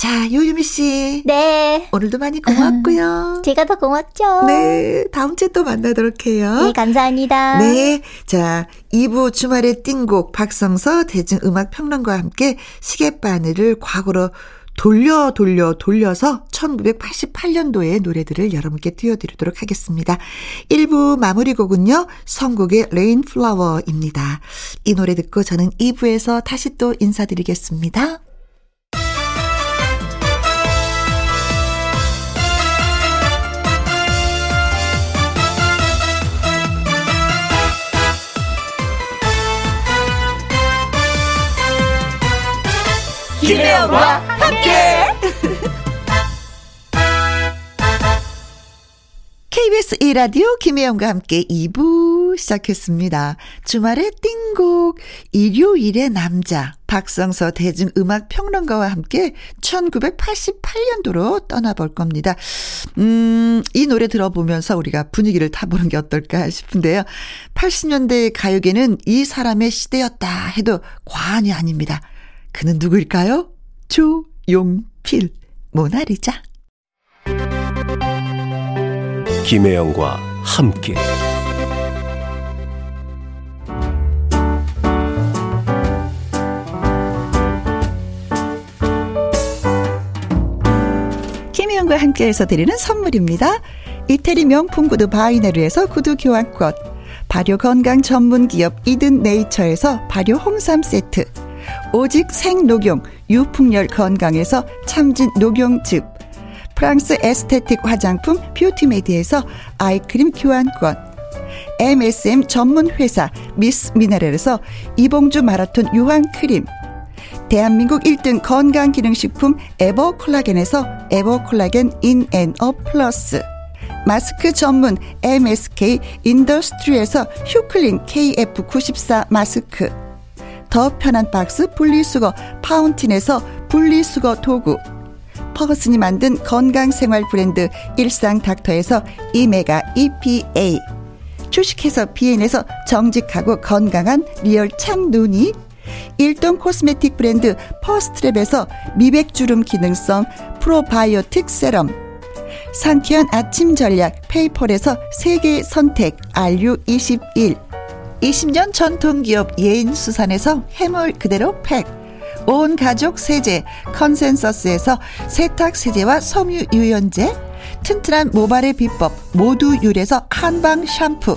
자, 요유미 씨. 네. 오늘도 많이 고맙고요. 제가 더 고맙죠. 네. 다음 주에 또 만나도록 해요. 네, 감사합니다. 네. 자, 2부 주말의 띵곡 박성서 대중음악평론가와 함께 시계바늘을 과거로 돌려 돌려 돌려서 1988년도의 노래들을 여러분께 띄워드리도록 하겠습니다. 1부 마무리 곡은요. 선곡의 레인플라워입니다. 이 노래 듣고 저는 2부에서 다시 또 인사드리겠습니다. 김혜영과 함께. KBS 1라디오 김혜영과 함께 2부 시작했습니다. 주말의 띵곡 일요일의 남자 박성서 대중음악 평론가와 함께 1988년도로 떠나볼 겁니다. 음, 이 노래 들어보면서 우리가 분위기를 타보는 게 어떨까 싶은데요. 80년대 가요계는 이 사람의 시대였다 해도 과언이 아닙니다. 그는 누구일까요? 조 용필, 모나리자. 김혜영과 함께. 김혜영과 함께해서 드리는 선물입니다. 이태리 명품 구두 바이네르에서 구두 교환권, 발효 건강 전문 기업 이든 네이처에서 발효 홍삼 세트. 오직 생녹용 유풍열 건강에서 참진 녹용즙 프랑스 에스테틱 화장품 뷰티메디에서 아이크림 교환권 MSM 전문 회사 미스 미네랄에서 이봉주 마라톤 유황 크림 대한민국 1등 건강기능식품 에버콜라겐에서 에버콜라겐 인앤업 플러스 마스크 전문 MSK 인더스트리에서 휴클린 KF94 마스크 더 편한 박스 분리수거 파운틴에서 분리수거 도구. 퍼거슨이 만든 건강생활 브랜드 일상닥터에서 오메가 EPA 주식회사 비엔에서 정직하고 건강한 리얼 참눈이. 일동 코스메틱 브랜드 퍼스트랩에서 미백주름 기능성 프로바이오틱 세럼. 상쾌한 아침 전략 페이펄에서 세계 선택 RU21 20년 전통기업 예인수산에서 해물 그대로 팩. 온 가족 세제 컨센서스에서 세탁 세제와 섬유 유연제. 튼튼한 모발의 비법 모두 유래서 한방 샴푸.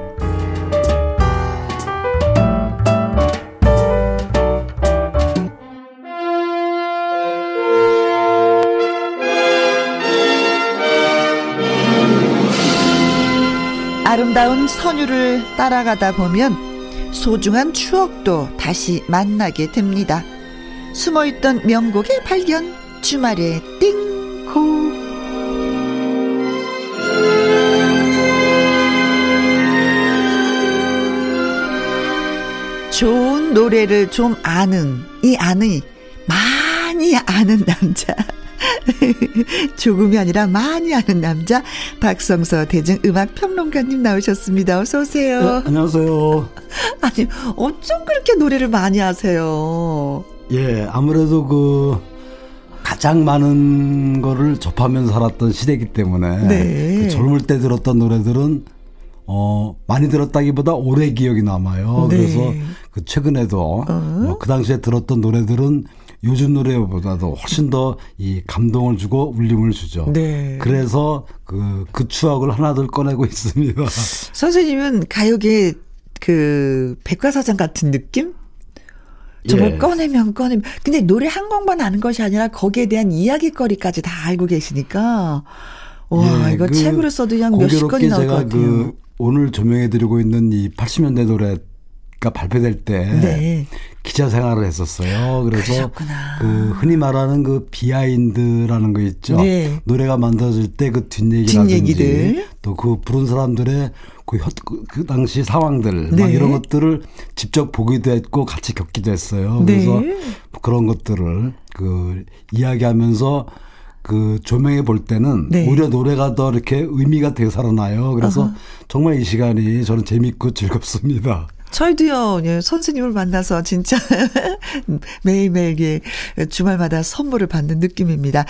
아름다운 선율을 따라가다 보면 소중한 추억도 다시 만나게 됩니다. 숨어있던 명곡의 발견, 주말의 띵곡. 좋은 노래를 좀 아는, 이 아는, 많이 아는 남자. 조금이 아니라 많이 아는 남자 박성서 대중 음악 평론가님 나오셨습니다. 어서 오세요. 네, 안녕하세요. 아니 어쩜 그렇게 노래를 많이 하세요? 예, 아무래도 그 가장 많은 거를 접하면서 살았던 시대이기 때문에 네. 그 젊을 때 들었던 노래들은 어 많이 들었다기보다 오래 기억이 남아요. 네. 그래서 그 최근에도 어? 뭐그 당시에 들었던 노래들은 요즘 노래보다도 훨씬 더 이 감동을 주고 울림을 주죠. 네. 그래서 그, 그 추억을 하나둘 꺼내고 있습니다. 선생님은 가요계 그 백과사전 같은 느낌? 정말 예. 꺼내면 꺼내면. 근데 노래 한 곡만 아는 것이 아니라 거기에 대한 이야기거리까지 다 알고 계시니까. 와, 예, 이거 그 책으로 써도 그냥 몇십 건이 나올 것 같아요. 그 오늘 조명해드리고 있는 이 80년대 노래 가 발표될 때 네. 기자 생활을 했었어요. 그래서 그러셨구나. 그 흔히 말하는 그 비하인드라는 거 있죠. 네. 노래가 만들어질 때 그 뒷얘기라든지 또 그 부른 사람들의 그, 그, 그 당시 상황들 네. 막 이런 것들을 직접 보기도 했고 같이 겪기도 했어요. 네. 그래서 그런 것들을 그 이야기하면서 그 조명해 볼 때는 네. 오히려 노래가 더 이렇게 의미가 되게 살아나요. 그래서 어허. 정말 이 시간이 저는 재밌고 즐겁습니다. 저희도요, 예, 선생님을 만나서 진짜 매일매일 예, 주말마다 선물을 받는 느낌입니다.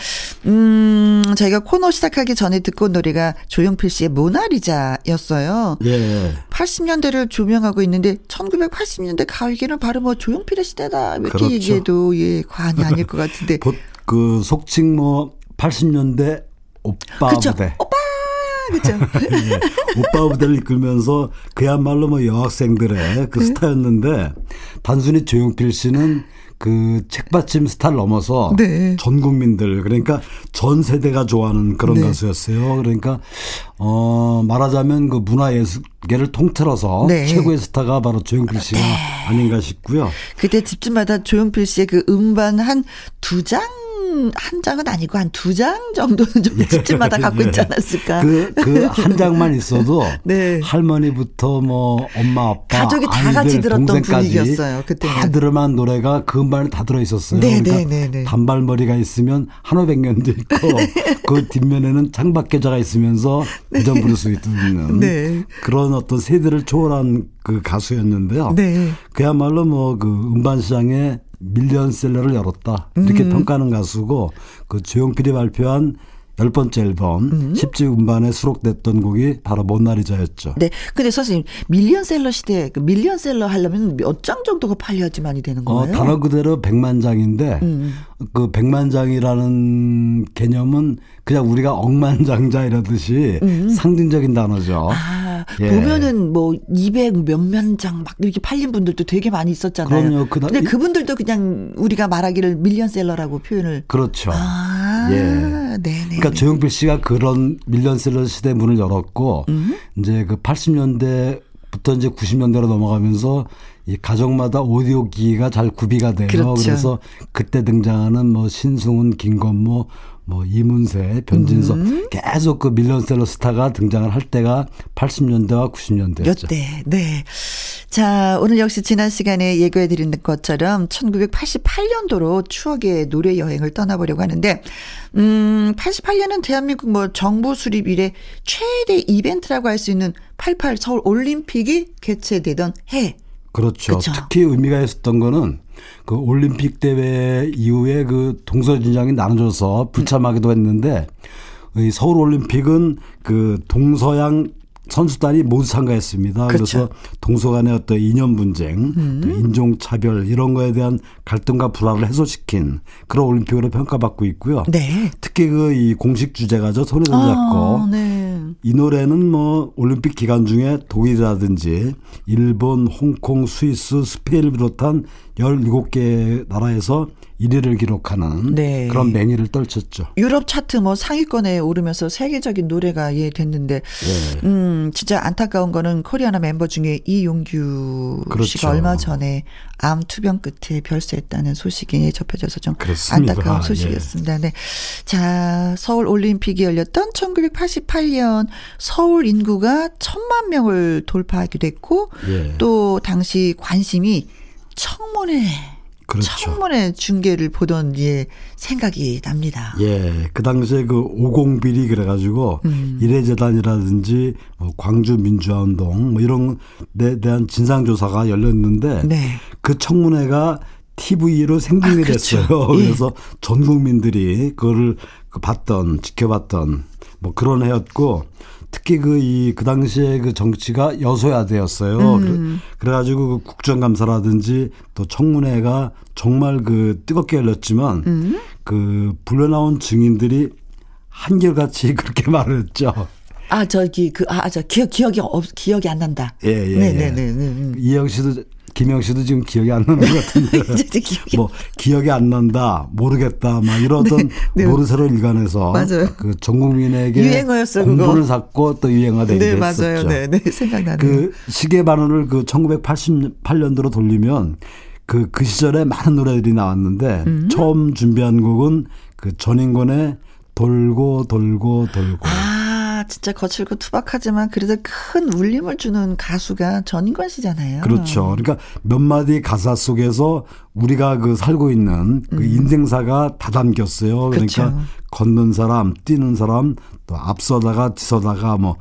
음, 저희가 코너 시작하기 전에 듣고 온 노래가 조용필 씨의 모나리자였어요. 예. 80년대를 조명하고 있는데 1980년대 가을기는 바로 뭐 조용필의 시대다. 이렇게 그렇죠. 얘기해도 예, 과언이 아닐 것 같은데. 그 속칭 뭐 80년대 오빠 그쵸? 부대. 오빠 그죠. 예, 오빠 부대를 이끌면서 그야말로 뭐 여학생들의 그 네. 스타였는데 단순히 조용필 씨는 그 책받침 스타를 넘어서 네. 전 국민들 그러니까 전 세대가 좋아하는 그런 네. 가수였어요. 그러니까 어 말하자면 그 문화 예술계를 통틀어서 네. 최고의 스타가 바로 조용필 씨가 네. 아닌가 싶고요. 그때 집집마다 조용필 씨의 그 음반 한 두 장 한 장은 아니고 한 두 장 정도는 좀 예. 집집마다 갖고 있지 않았을까. 그, 그 한 장만 있어도 네. 할머니부터 뭐 엄마, 아빠, 가족이 다 아이들, 같이 들었던 분위기였어요. 그때 다 들으만 노래가 그 음반에 다 들어 있었어요. 네, 그러니까 네, 네, 네. 단발머리가 있으면 한오백 년도 있고 그 뒷면에는 창밖계좌가 있으면서 부전 부를 수 있는 네. 그런 어떤 세대를 초월한 그 가수였는데요. 네. 그야말로 뭐 그 음반 시장에 밀리언셀러를 열었다. 이렇게 음. 평가하는 가수고 그 조용필이 발표한 열 번째 앨범 음. 10집 음반에 수록됐던 곡이 바로 모나리자였죠. 네. 근데 선생님 밀리언셀러 시대 그 밀리언셀러 하려면 몇 장 정도가 팔려야지만이 되는 어, 거예요? 어, 단어 그대로 100만 장인데 음. 그 100만 장이라는 개념은 그냥 우리가 억만장자 이라듯이 음. 상징적인 단어죠. 아, 예. 보면은 뭐 200 몇몇 장 막 이렇게 팔린 분들도 되게 많이 있었잖아요. 그럼요. 그 근데 그분들도 그냥 우리가 말하기를 밀리언셀러라고 표현을 그렇죠. 아, 예. 네네. 그러니까 조용필 씨가 그런 밀리언셀러 시대 문을 열었고 음? 이제 그 80년대 부터 이제 90년대로 넘어가면서 이 가정마다 오디오 기기가 잘 구비가 돼요. 그렇죠. 그래서 그때 등장하는 뭐 신승훈, 김건모, 뭐 이문세, 변진석 음. 계속 그 밀리언셀러 스타가 등장을 할 때가 80년대와 90년대였죠. 네, 네. 자, 오늘 역시 지난 시간에 예고해 드린 것처럼 1988년도로 추억의 노래 여행을 떠나보려고 하는데 음, 88년은 대한민국 뭐 정부 수립 이래 최대 이벤트라고 할 수 있는 88 서울 올림픽이 개최되던 해. 그렇죠. 그렇죠. 특히 의미가 있었던 거는 그 올림픽 대회 이후에 그 동서진장이 나눠져서 불참하기도 했는데 이 서울 올림픽은 그 동서양 선수단이 모두 참가했습니다. 그렇죠. 그래서 동서 간의 어떤 이념 분쟁, 음. 인종 차별 이런 거에 대한 갈등과 불화를 해소시킨 그런 올림픽으로 평가받고 있고요. 네. 특히 그 이 공식 주제가죠. 손에 손잡고 아, 네. 이 노래는 뭐 올림픽 기간 중에 독일이라든지 일본, 홍콩, 스위스, 스페인을 비롯한 17개 나라에서 1위를 기록하는 네. 그런 맹위를 떨쳤죠. 유럽 차트 뭐 상위권에 오르면서 세계적인 노래가 예 됐는데 네. 음 진짜 안타까운 거는 코리아나 멤버 중에 이용규 그렇죠. 씨가 얼마 전에 암 투병 끝에 별세했다는 소식이 접해져서 좀 그렇습니다. 안타까운 아, 소식이었습니다. 예. 네. 자, 서울 올림픽이 열렸던 1988년 서울 인구가 천만 명을 돌파하기도 했고 예. 또 당시 관심이 청문회 그렇죠. 청문회 중계를 보던 예 생각이 납니다. 예, 그 당시에 그 오공비리 그래가지고 음. 이래재단이라든지 뭐 광주 민주화운동 뭐 이런 데 대한 진상 조사가 열렸는데 네. 그 청문회가 TV로 생중계 아, 그렇죠. 됐어요. 예. 그래서 전 국민들이 그거를 그 봤던 지켜봤던 뭐 그런 해였고 특히 그 이 그 당시에 그 정치가 여소야되었어요. 음. 그래, 가지고 그 국정감사라든지 또 청문회가 정말 그 뜨겁게 열렸지만 음. 그 불려나온 증인들이 한결같이 그렇게 말했죠. 아 저기 그아저 기억 기억이 없 기억이 안 난다. 예 예. 네네네. 예. 네, 네, 네. 이영 씨도 김영 씨도 지금 기억이 안 나는 것 같은데. 기억이 뭐 기억이 안 난다, 모르겠다, 막 이러던 네, 네. 모르쇠로 일관해서 맞아요. 그전 국민에게 유행어였어 공부를 샀고 또 유행어되게 네, 됐었죠. 맞아요. 네, 네, 생각나네요. 그 시계 반원을 그 1988년도로 돌리면 그, 그 시절에 많은 노래들이 나왔는데 음. 처음 준비한 곡은 그 전인권의 돌고 돌고 돌고. 아, 진짜 거칠고 투박하지만 그래도 큰 울림을 주는 가수가 전인권 씨잖아요. 그렇죠. 그러니까 몇 마디 가사 속에서 우리가 그 살고 있는 그 음. 인생사가 다 담겼어요. 그러니까 그렇죠. 걷는 사람, 뛰는 사람, 또 앞서다가 뒤서다가 뭐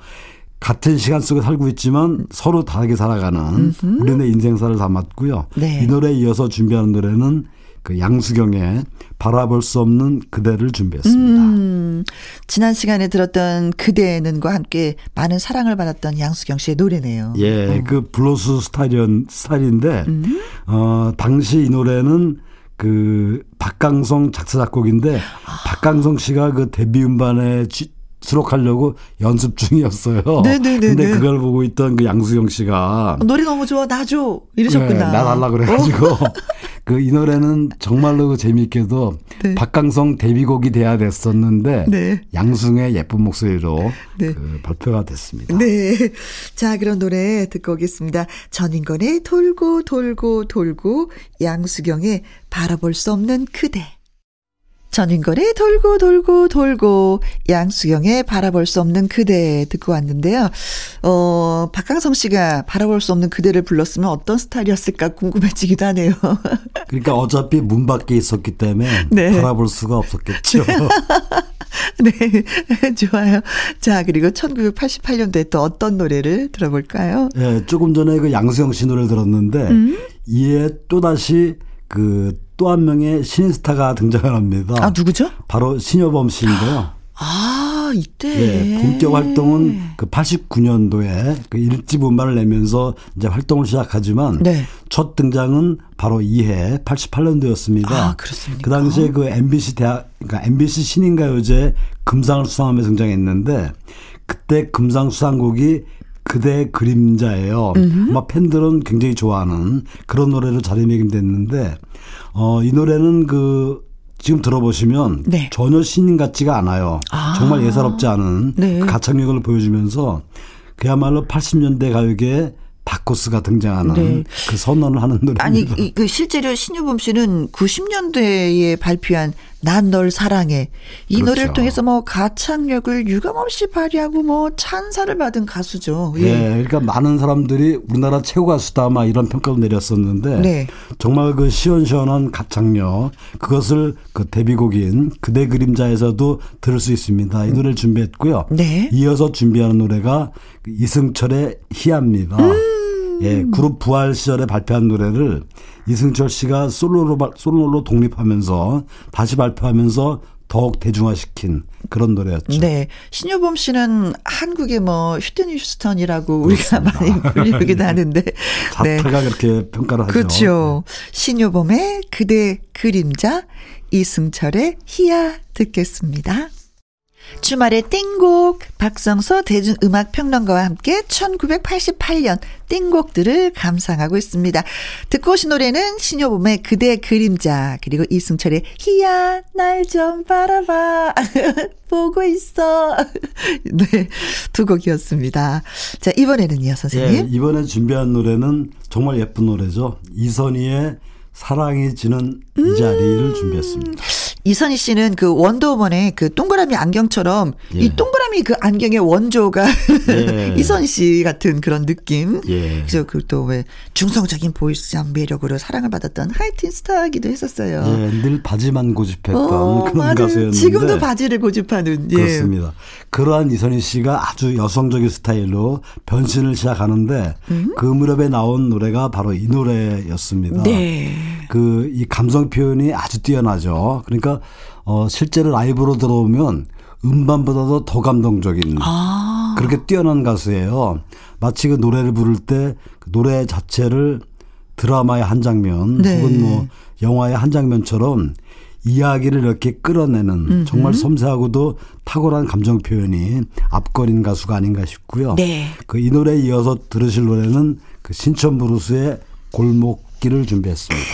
같은 시간 속에 살고 있지만 서로 다르게 살아가는 음흠. 우리네 인생사를 담았고요. 네. 이 노래에 이어서 준비하는 노래는 그 양수경의 바라볼 수 없는 그대를 준비했습니다. 음, 지난 시간에 들었던 그대는과 함께 많은 사랑을 받았던 양수경 씨의 노래네요. 예, 어. 그 블루스 스타일인, 스타일인데, 음. 어, 당시 이 노래는 그 박강성 작사 작곡인데 아. 박강성 씨가 그 데뷔 음반에 지, 수록하려고 연습 중이었어요. 네네네. 근데 그걸 보고 있던 그 양수경 씨가 노래 너무 좋아 나 줘 이러셨구나. 네, 나 달라 그래가지고 어? 그 이 노래는 정말로 그 재미있게도 네. 박강성 데뷔곡이 돼야 됐었는데 네. 양승의 예쁜 목소리로 네. 그 발표가 됐습니다. 네. 자 그런 노래 듣고 오겠습니다. 전인권의 돌고 돌고 돌고 양수경의 바라볼 수 없는 그대. 전인권의 돌고 돌고 돌고 양수경의 바라볼 수 없는 그대 듣고 왔는데요. 어, 박강성 씨가 바라볼 수 없는 그대를 불렀으면 어떤 스타일이었을까 궁금해지기도 하네요. 그러니까 어차피 문 밖에 있었기 때문에 네. 바라볼 수가 없었겠죠. 네, 좋아요. 자, 그리고 1988년도에 또 어떤 노래를 들어볼까요? 네, 조금 전에 그 양수경 씨 노래를 들었는데 음? 이에 또다시 그 또 한 명의 신인스타가 등장을 합니다. 아, 누구죠? 바로 신여범 씨인데요. 아, 이때. 네, 본격 활동은 그 89년도에 그 일집 음반을 내면서 이제 활동을 시작하지만 네. 첫 등장은 바로 이해 88년도였습니다. 아, 그렇습니까? 그 당시에 그 MBC 대학 그러니까 MBC 신인가요제 금상을 수상하며 등장했는데 그때 금상 수상곡이 그대 그림자예요. 음흠. 아마 팬들은 굉장히 좋아하는 그런 노래로 자리매김됐는데 어, 이 노래는 그 지금 들어보시면 네. 전혀 신인 같지가 않아요. 아. 정말 예사롭지 않은 네. 그 가창력을 보여주면서 그야말로 80년대 가요계에 바코스가 등장하는 네. 그 선언을 하는 노래입니다. 아니 그 실제로 신유범 씨는 90년대에 발표한 난 널 사랑해 이 그렇죠. 노래를 통해서 뭐 가창력을 유감없이 발휘하고 뭐 찬사를 받은 가수죠. 예. 네, 그러니까 많은 사람들이 우리나라 최고 가수다 막 이런 평가도 내렸었는데 네. 정말 그 시원시원한 가창력 그것을 그 데뷔곡인 그대 그림자에서도 들을 수 있습니다. 이 노래를 준비했고요. 네. 이어서 준비하는 노래가 이승철의 희야입니다. 음. 예, 그룹 부활 시절에 발표한 노래를 이승철 씨가 솔로로 솔로로 독립하면서 다시 발표하면서 더욱 대중화시킨 그런 노래였죠. 네. 신효범 씨는 한국의 뭐 휴튼 휴스턴이라고 우리가 많이 불리기도 하는데. 자타가 네. 그렇게 평가를 하죠. 그렇죠. 신효범의 그대 그림자, 이승철의 희야 듣겠습니다. 주말의 띵곡 박성서 대중음악평론가와 함께 1988년 띵곡들을 감상하고 있습니다. 듣고 오신 노래는 신효범의 그대 그림자 그리고 이승철의 희야 날 좀 바라봐 보고 있어 네두 곡이었습니다. 자 이번에는요 선생님 네, 이번에 준비한 노래는 정말 예쁜 노래죠. 이선희의 사랑이 지는 이 자리를 음. 준비했습니다. 이선희 씨는 그 원더우먼의 그 동그라미 안경처럼 예. 이 동그라미 그 안경의 원조가 예. 이선희 씨 같은 그런 느낌. 예. 그래서 그또왜 중성적인 보이스장 매력으로 사랑을 받았던 하이틴 스타이기도 했었어요. 예, 늘 바지만 고집했던 어, 그런 맞아요. 가수였는데 지금도 바지를 고집하는. 예. 그렇습니다. 그러한 이선희 씨가 아주 여성적인 스타일로 변신을 시작하는데 음? 그 무렵에 나온 노래가 바로 이 노래였습니다. 네. 그 이 감성 표현이 아주 뛰어나죠. 그러니까 어 실제로 라이브로 들어오면 음반보다도 더 감동적인 아. 그렇게 뛰어난 가수예요. 마치 그 노래를 부를 때 그 노래 자체를 드라마의 한 장면 네. 혹은 뭐 영화의 한 장면처럼 이야기를 이렇게 끌어내는 음흠. 정말 섬세하고도 탁월한 감정 표현이 압권인 가수가 아닌가 싶고요. 네. 그 이 노래에 이어서 들으실 노래는 그 신촌 블루스의 골목길을 준비했습니다.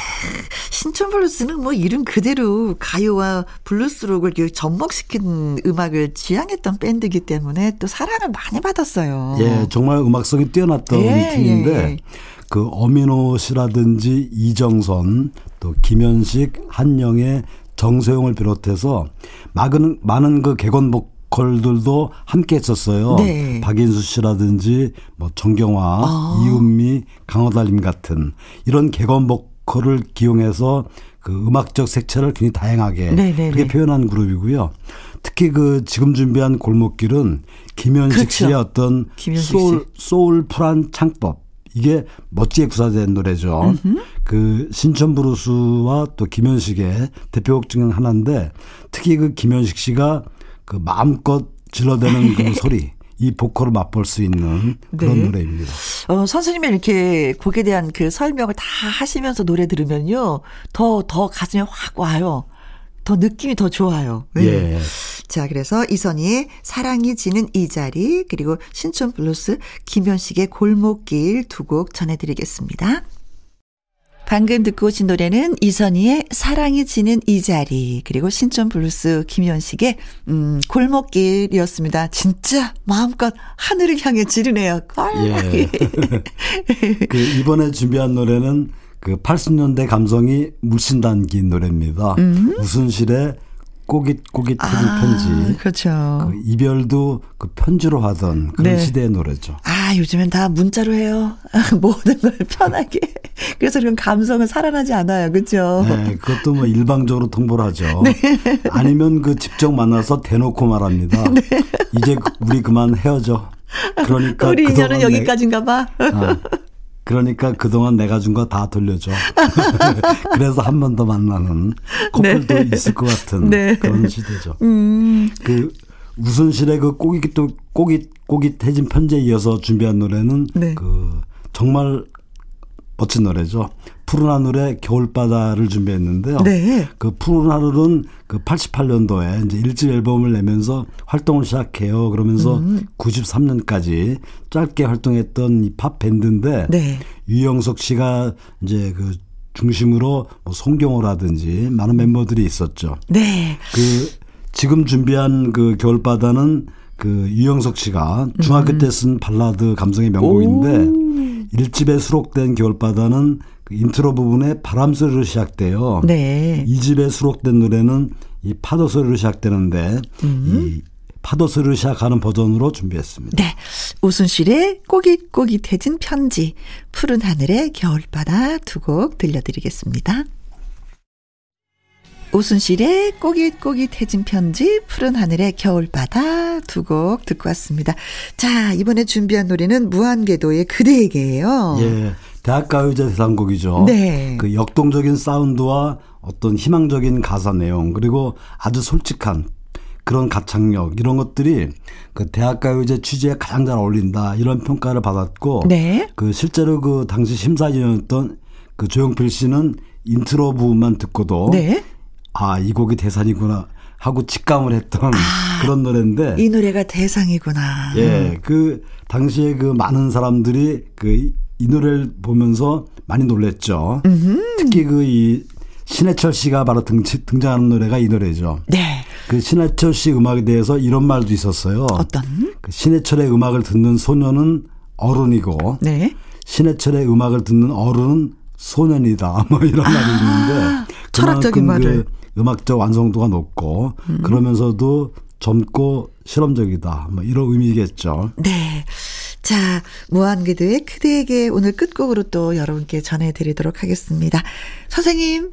신촌 블루스는 뭐 이름 그대로 가요와 블루스록을 접목시킨 음악을 지향했던 밴드이기 때문에 또 사랑을 많이 받았어요. 예, 정말 음악성이 뛰어났던 예, 팀인데 예, 예. 그 엄인호 씨라든지 이정선 또 김현식 한영애 정세용을 비롯해서 많은 많은 그 개건복 보컬들도 함께 했었어요. 네. 박인수 씨라든지 뭐 정경화, 아. 이은미, 강호달님 같은 이런 개건 보컬을 기용해서 그 음악적 색채를 굉장히 다양하게 네네네. 네, 그렇게 네. 표현한 그룹이고요. 특히 그 지금 준비한 골목길은 김현식 그렇죠. 씨의 어떤 김현식 소울 씨. 소울풀한 창법 이게 멋지게 구사된 노래죠. 음흠. 그 신촌 블루스와 또 김현식의 대표곡 중 하나인데 특히 그 김현식 씨가 그 마음껏 질러대는 그 소리. 이 보컬을 맛볼 수 있는 그런 네. 노래입니다. 어, 선생님이 이렇게 곡에 대한 그 설명을 다 하시면서 노래 들으면요. 더, 더 가슴에 확 와요. 더 느낌이 더 좋아요. 네. 예. 자, 그래서 이선희의 사랑이 지는 이 자리, 그리고 신촌 블루스 김현식의 골목길 두 곡 전해드리겠습니다. 방금 듣고 오신 노래는 이선희의 사랑이 지는 이 자리 그리고 신촌 블루스 김현식의 음, 골목길이었습니다. 진짜 마음껏 하늘을 향해 지르네요. 예. 그 이번에 준비한 노래는 그 80년대 감성이 물씬 담긴 노래입니다. 음. 우순실의 꼬깃꼬깃 아, 편지. 그렇죠. 그 이별도 그 편지로 하던 그런 네. 시대의 노래죠. 아, 요즘엔 다 문자로 해요. 모든 걸 편하게. 그래서 그런 감성은 살아나지 않아요. 그렇죠? 네, 그것도 뭐 일방적으로 통보를 하죠. 네. 아니면 그 직접 만나서 대놓고 말합니다. 네. 이제 우리 그만 헤어져. 그러니까 우리 인연은 여기까지인가 봐. 아, 그러니까 그동안 내가 준 거 다 돌려줘. 그래서 한 번 더 만나는 커플도 네. 있을 것 같은 네. 그런 시대죠. 음. 그 우순실의 그 꼬깃 또 꼬깃 꼬깃해진 편지에 이어서 준비한 노래는 네. 그 정말 멋진 노래죠. 푸른 하늘의 겨울바다를 준비했는데요. 네. 그 푸른 하늘은 그 88년도에 이제 일집 앨범을 내면서 활동을 시작해요. 그러면서 음. 93년까지 짧게 활동했던 이 팝 밴드인데 네. 유영석 씨가 이제 그 중심으로 뭐 송경호라든지 많은 멤버들이 있었죠. 네. 그 지금 준비한 그 겨울바다는 그 유영석 씨가 중학교 음. 때 쓴 발라드 감성의 명곡인데 1집에 수록된 겨울바다는 그 인트로 부분에 바람 소리로 시작돼요. 네. 2집에 수록된 노래는 이 파도 소리로 시작되는데 음. 이 파도 소리로 시작하는 버전으로 준비했습니다. 네. 우순실의 꼬깃꼬깃해진 편지, 푸른 하늘의 겨울바다 두 곡 들려드리겠습니다. 오순실의 꼬깃꼬깃해진 편지, 푸른 하늘의 겨울바다 두 곡 듣고 왔습니다. 자, 이번에 준비한 노래는 무한궤도의 그대에게예요. 예. 대학가요제 대상곡이죠. 네. 그 역동적인 사운드와 어떤 희망적인 가사 내용 그리고 아주 솔직한 그런 가창력 이런 것들이 그 대학가요제 취지에 가장 잘 어울린다 이런 평가를 받았고 네. 그 실제로 그 당시 심사위원이었던 그 조용필 씨는 인트로 부분만 듣고도 네. 아 이 곡이 대상이구나 하고 직감을 했던 아, 그런 노래인데 이 노래가 대상이구나. 예, 그 당시에 그 많은 사람들이 그 이 노래를 보면서 많이 놀랬죠. 음흠. 특히 그 이 신해철 씨가 바로 등, 등장하는 노래가 이 노래죠. 네. 그 신해철 씨 음악에 대해서 이런 말도 있었어요. 어떤? 그 신해철의 음악을 듣는 소녀는 어른이고, 네. 신해철의 음악을 듣는 어른은 소년이다. 뭐 이런 아, 말이 있는데, 철학적인 그 말을. 그 음악적 완성도가 높고, 음. 그러면서도 젊고 실험적이다. 뭐 이런 의미겠죠. 네. 자, 무한궤도의 그대에게 오늘 끝곡으로 또 여러분께 전해드리도록 하겠습니다. 선생님,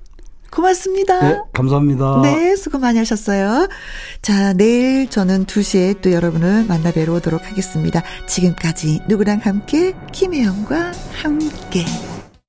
고맙습니다. 네, 감사합니다. 네, 수고 많이 하셨어요. 자, 내일 저는 2시에 또 여러분을 만나 뵈러 오도록 하겠습니다. 지금까지 누구랑 함께, 김혜영과 함께.